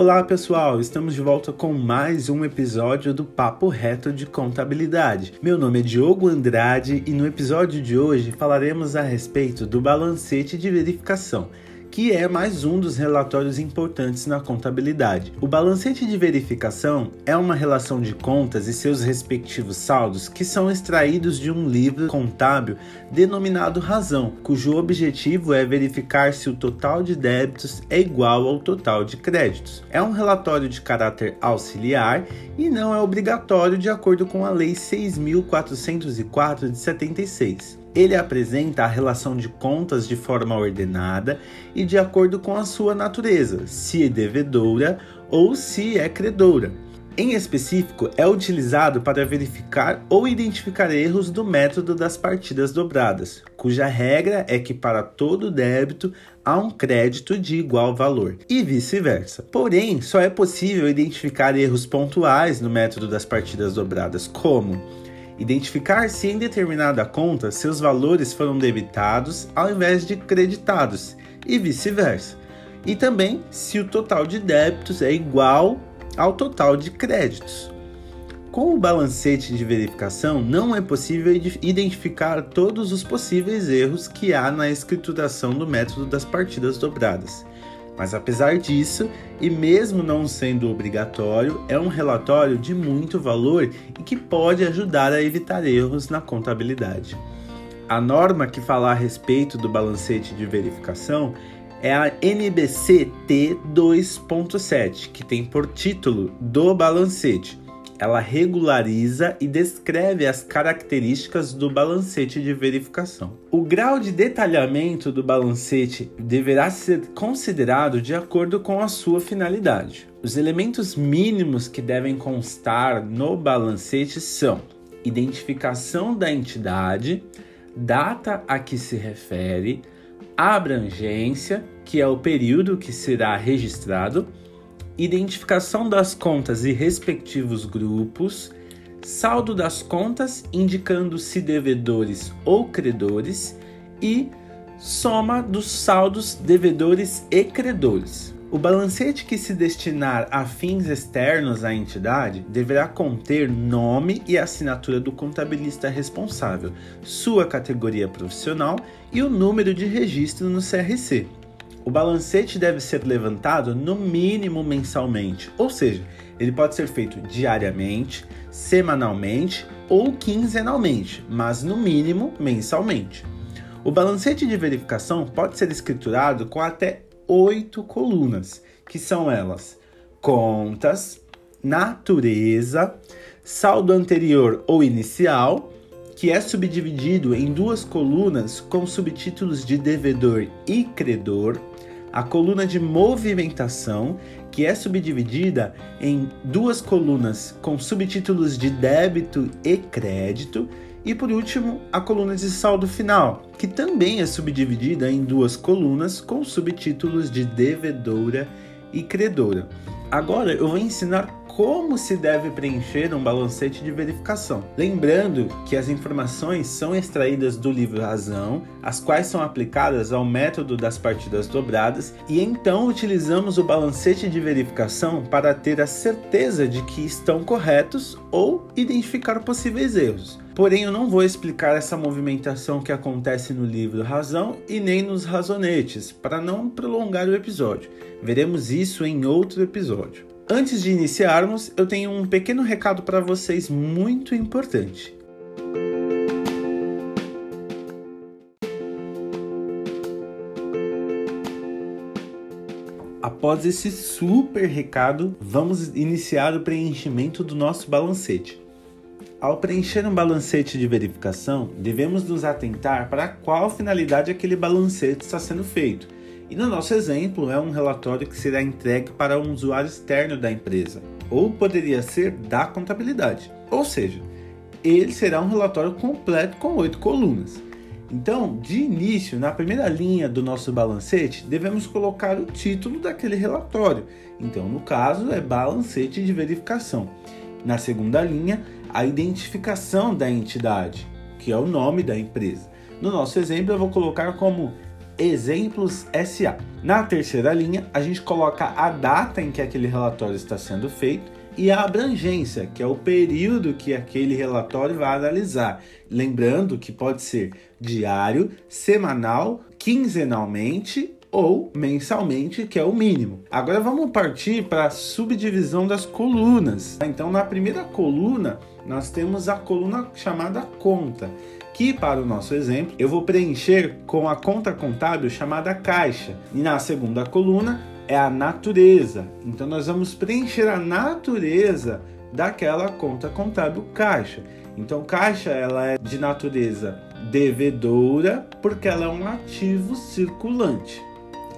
Olá pessoal, estamos de volta com mais um episódio do Papo Reto de Contabilidade. Meu nome é Diogo Andrade e no episódio de hoje falaremos a respeito do balancete de verificação que é mais um dos relatórios importantes na contabilidade. O balancete de verificação é uma relação de contas e seus respectivos saldos que são extraídos de um livro contábil denominado Razão, cujo objetivo é verificar se o total de débitos é igual ao total de créditos. É um relatório de caráter auxiliar e não é obrigatório de acordo com a Lei 6.404 de 76. Ele apresenta a relação de contas de forma ordenada e de acordo com a sua natureza, se é devedora ou se é credora. Em específico, é utilizado para verificar ou identificar erros do método das partidas dobradas, cuja regra é que para todo débito há um crédito de igual valor, e vice-versa. Porém, só é possível identificar erros pontuais no método das partidas dobradas, como identificar se em determinada conta seus valores foram debitados ao invés de creditados e vice-versa. E também se o total de débitos é igual ao total de créditos. Com o balancete de verificação, não é possível identificar todos os possíveis erros que há na escrituração do método das partidas dobradas. Mas apesar disso, e mesmo não sendo obrigatório, é um relatório de muito valor e que pode ajudar a evitar erros na contabilidade. A norma que fala a respeito do balancete de verificação é a NBC T 2.7, que tem por título do balancete ela regulariza e descreve as características do balancete de verificação. O grau de detalhamento do balancete deverá ser considerado de acordo com a sua finalidade. Os elementos mínimos que devem constar no balancete são identificação da entidade, data a que se refere, abrangência, que é o período que será registrado, identificação das contas e respectivos grupos, saldo das contas indicando se devedores ou credores e soma dos saldos devedores e credores. O balancete que se destinar a fins externos à entidade deverá conter nome e assinatura do contabilista responsável, sua categoria profissional e o número de registro no CRC. O balancete deve ser levantado no mínimo mensalmente, ou seja, ele pode ser feito diariamente, semanalmente ou quinzenalmente, mas no mínimo mensalmente. O balancete de verificação pode ser escriturado com até oito colunas, que são elas: contas, natureza, saldo anterior ou inicial, que é subdividido em duas colunas com subtítulos de devedor e credor, a coluna de movimentação, que é subdividida em duas colunas com subtítulos de débito e crédito, e por último, a coluna de saldo final, que também é subdividida em duas colunas com subtítulos de devedora e credora. Agora eu vou ensinar como se deve preencher um balancete de verificação. Lembrando que as informações são extraídas do livro Razão, as quais são aplicadas ao método das partidas dobradas, e então utilizamos o balancete de verificação para ter a certeza de que estão corretos ou identificar possíveis erros. Porém, eu não vou explicar essa movimentação que acontece no livro Razão e nem nos razonetes, para não prolongar o episódio. Veremos isso em outro episódio. Antes de iniciarmos, eu tenho um pequeno recado para vocês muito importante. Após esse super recado, vamos iniciar o preenchimento do nosso balancete. Ao preencher um balancete de verificação, devemos nos atentar para qual finalidade aquele balancete está sendo feito e no nosso exemplo, é um relatório que será entregue para um usuário externo da empresa, ou poderia ser da contabilidade. Ou seja, ele será um relatório completo com oito colunas. Então, de início, na primeira linha do nosso balancete, devemos colocar o título daquele relatório. Então, no caso, é balancete de verificação. Na segunda linha, a identificação da entidade, que é o nome da empresa. No nosso exemplo, eu vou colocar como Exemplos SA. Na terceira linha, a gente coloca a data em que aquele relatório está sendo feito e a abrangência, que é o período que aquele relatório vai analisar. Lembrando que pode ser diário, semanal, quinzenalmente ou mensalmente, que é o mínimo. Agora vamos partir para a subdivisão das colunas. Então, na primeira coluna, nós temos a coluna chamada conta, que para o nosso exemplo, eu vou preencher com a conta contábil chamada caixa. E na segunda coluna é a natureza. Então nós vamos preencher a natureza daquela conta contábil caixa. Então caixa ela é de natureza devedora porque ela é um ativo circulante.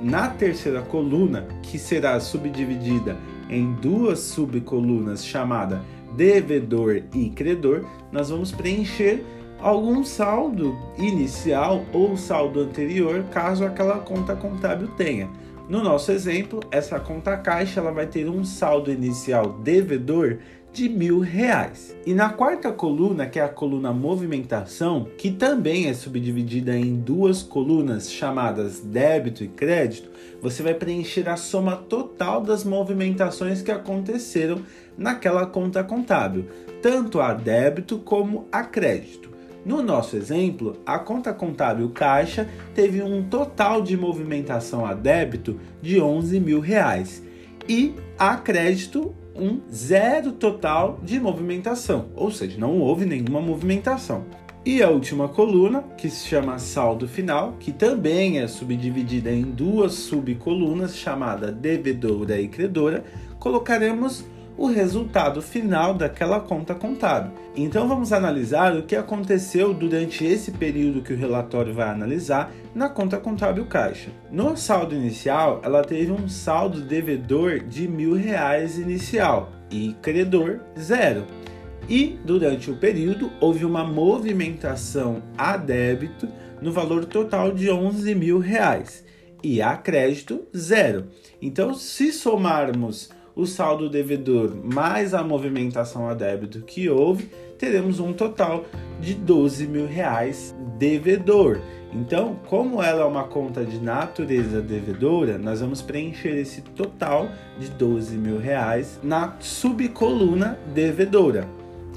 Na terceira coluna, que será subdividida em duas subcolunas chamada devedor e credor, nós vamos preencher algum saldo inicial ou saldo anterior, caso aquela conta contábil tenha. No nosso exemplo, essa conta caixa ela vai ter um saldo inicial devedor de mil reais. E na quarta coluna, que é a coluna movimentação, que também é subdividida em duas colunas chamadas débito e crédito, você vai preencher a soma total das movimentações que aconteceram naquela conta contábil, tanto a débito como a crédito. No nosso exemplo, a conta contábil caixa teve um total de movimentação a débito de 11 mil reais e a crédito um zero total de movimentação, ou seja, não houve nenhuma movimentação. E a última coluna, que se chama saldo final, que também é subdividida em duas subcolunas, chamada devedora e credora, colocaremos o resultado final daquela conta contábil. Então vamos analisar o que aconteceu durante esse período que o relatório vai analisar na conta contábil caixa. No saldo inicial, ela teve um saldo devedor de mil reais inicial e credor zero. E durante o período houve uma movimentação a débito no valor total de 11 mil reais e a crédito zero. Então, se somarmos o saldo devedor mais a movimentação a débito que houve, teremos um total de 12 mil reais devedor. Então, como ela é uma conta de natureza devedora, nós vamos preencher esse total de 12 mil reais na subcoluna devedora.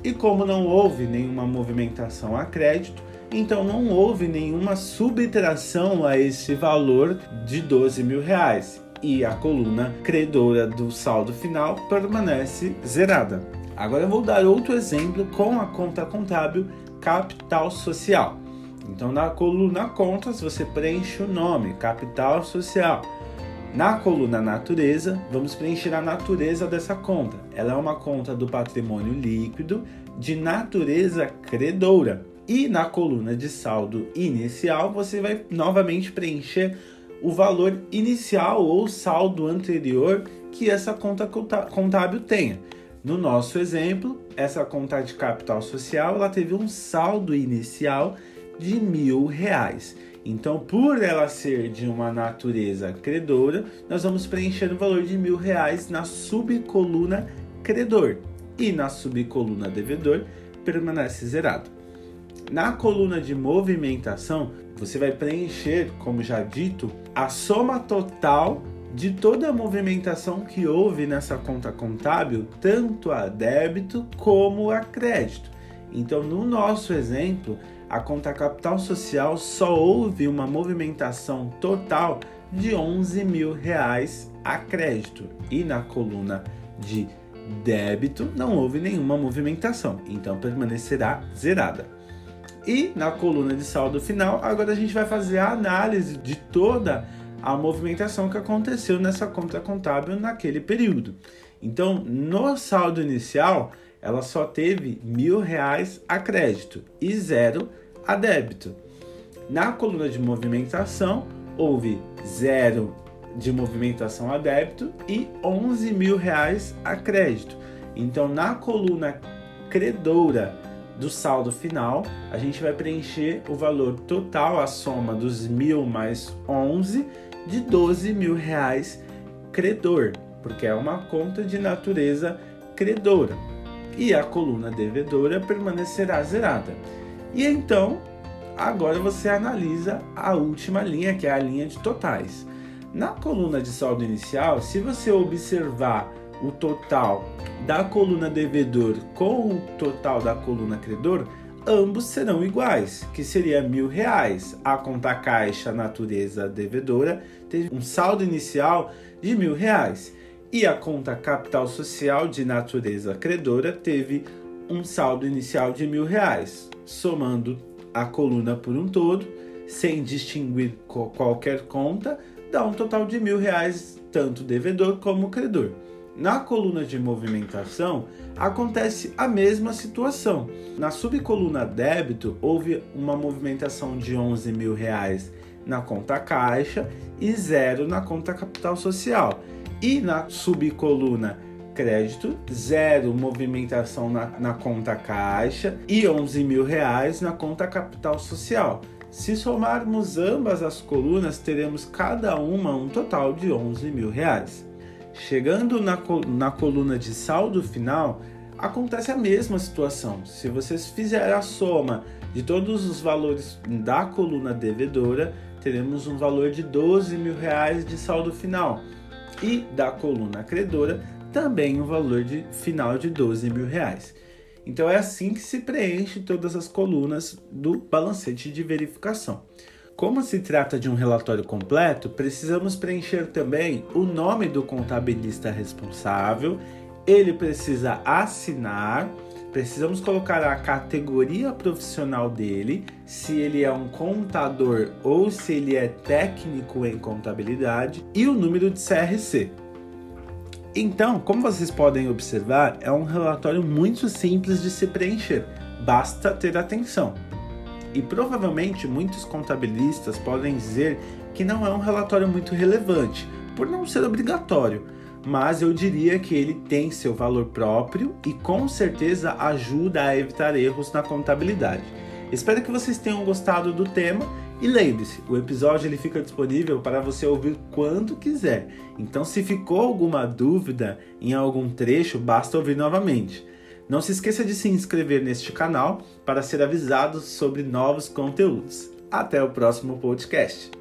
E como não houve nenhuma movimentação a crédito, então não houve nenhuma subtração a esse valor de 12 mil reais e a coluna credora do saldo final permanece zerada. Agora eu vou dar outro exemplo com a conta contábil capital social. Então na coluna contas você preenche o nome capital social. Na coluna natureza, vamos preencher a natureza dessa conta. Ela é uma conta do patrimônio líquido de natureza credora. E na coluna de saldo inicial, você vai novamente preencher o valor inicial ou saldo anterior que essa conta contábil tenha. No nosso exemplo, essa conta de capital social ela teve um saldo inicial de mil reais. Então, por ela ser de uma natureza credora, nós vamos preencher o valor de mil reais na subcoluna credor e na subcoluna devedor permanece zerado. Na coluna de movimentação, você vai preencher, como já dito, a soma total de toda a movimentação que houve nessa conta contábil, tanto a débito como a crédito. Então, no nosso exemplo, a conta capital social só houve uma movimentação total de 11 mil reais a crédito e na coluna de débito não houve nenhuma movimentação, então permanecerá zerada. E na coluna de saldo final, agora a gente vai fazer a análise de toda a movimentação que aconteceu nessa conta contábil naquele período. Então, no saldo inicial, ela só teve mil reais a crédito e zero a débito. Na coluna de movimentação, houve zero de movimentação a débito e 11 mil reais a crédito. Então, na coluna credora do saldo final, a gente vai preencher o valor total, a soma dos mil mais 11, de 12 mil reais credor, porque é uma conta de natureza credora. E a coluna devedora permanecerá zerada. E então, Agora você analisa a última linha, que é a linha de totais. Na coluna de saldo inicial, se você observar o total da coluna devedor com o total da coluna credor, ambos serão iguais, que seria mil reais. A conta caixa natureza devedora teve um saldo inicial de mil reais e a conta capital social de natureza credora teve um saldo inicial de mil reais, somando a coluna por um todo, sem distinguir qualquer conta, dá um total de mil reais tanto devedor como credor. Na coluna de movimentação acontece a mesma situação. Na subcoluna débito houve uma movimentação de 11 mil reais na conta caixa e zero na conta capital social. E na subcoluna crédito, zero movimentação na, na conta caixa e 11 mil reais na conta capital social. Se somarmos ambas as colunas, teremos cada uma um total de 11 mil reais. Chegando na, na coluna de saldo final, acontece a mesma situação. Se vocês fizerem a soma de todos os valores da coluna devedora, teremos um valor de 12 mil reais de saldo final. E da coluna credora, também um valor de final de 12 mil reais. Então é assim que se preenche todas as colunas do balancete de verificação. Como se trata de um relatório completo, precisamos preencher também o nome do contabilista responsável, ele precisa assinar, precisamos colocar a categoria profissional dele, se ele é um contador ou se ele é técnico em contabilidade e o número de CRC. Então, como vocês podem observar, é um relatório muito simples de se preencher, basta ter atenção. E provavelmente muitos contabilistas podem dizer que não é um relatório muito relevante, por não ser obrigatório, mas eu diria que ele tem seu valor próprio e com certeza ajuda a evitar erros na contabilidade. Espero que vocês tenham gostado do tema e lembre-se, o episódio ele fica disponível para você ouvir quando quiser. Então, se ficou alguma dúvida em algum trecho, basta ouvir novamente. Não se esqueça de se inscrever neste canal para ser avisado sobre novos conteúdos. Até o próximo podcast.